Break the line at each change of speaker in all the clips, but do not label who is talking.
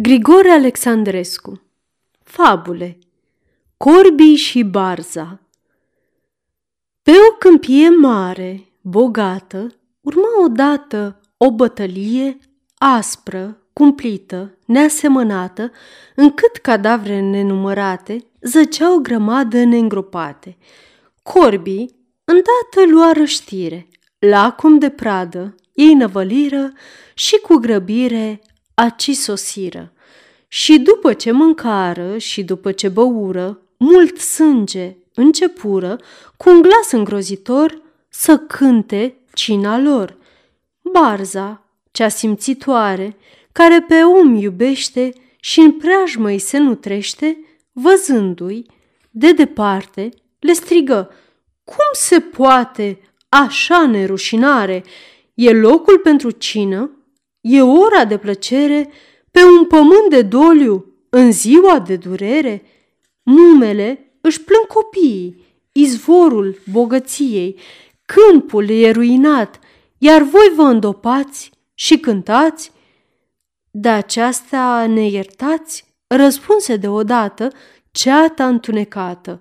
Grigore Alexandrescu Fabule Corbii și Barza Pe o câmpie mare, bogată, urma odată o bătălie aspră, cumplită, neasemănată, încât cadavre nenumărate zăceau grămadă neîngropate. Corbii îndată luară știre, lacum de pradă, ei năvăliră și cu grăbire aci sosiră. Și după ce mâncară și după ce băură, mult sânge începură, cu un glas îngrozitor, să cânte cina lor. Barza, cea simțitoare, care pe om iubește și în preajmă îi se nutrește, văzându-i, de departe, le strigă, Cum se poate așa nerușinare? E locul pentru cină? E ora de plăcere pe un pământ de doliu în ziua de durere? Numele își plâng copiii, izvorul bogăției, câmpul e ruinat, iar voi vă îndopați și cântați? De aceasta ne iertați? Răspunse deodată ceata întunecată.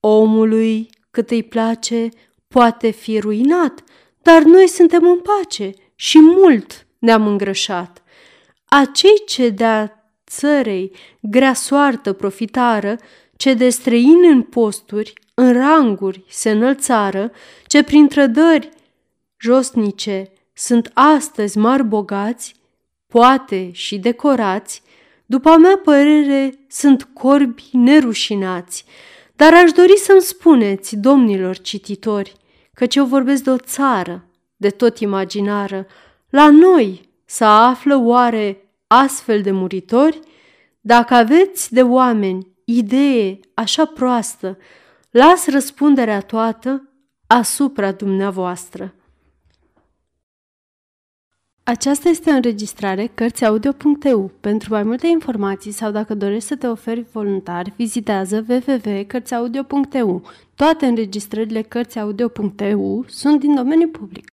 Omului cât îi place poate fi ruinat, dar noi suntem în pace și mult ne-am îngrășat. Acei ce de-a țărei grea soartă profitară, ce de străini în posturi, în ranguri se înălțară, ce prin trădări josnice sunt astăzi mari bogați, poate și decorați, după a mea părere sunt corbi nerușinați, dar aș dori să-mi spuneți, domnilor cititori, căci eu vorbesc de o țară, de tot imaginară, la noi să află oare astfel de muritori? Dacă aveți de oameni idee așa proastă, las răspunderea toată asupra dumneavoastră. Aceasta este o înregistrare Cărțiaudio.eu. Pentru mai multe informații sau dacă dorești să te oferi voluntar, vizitează www.cărțiaudio.eu. Toate înregistrările Cărțiaudio.eu sunt din domeniu public.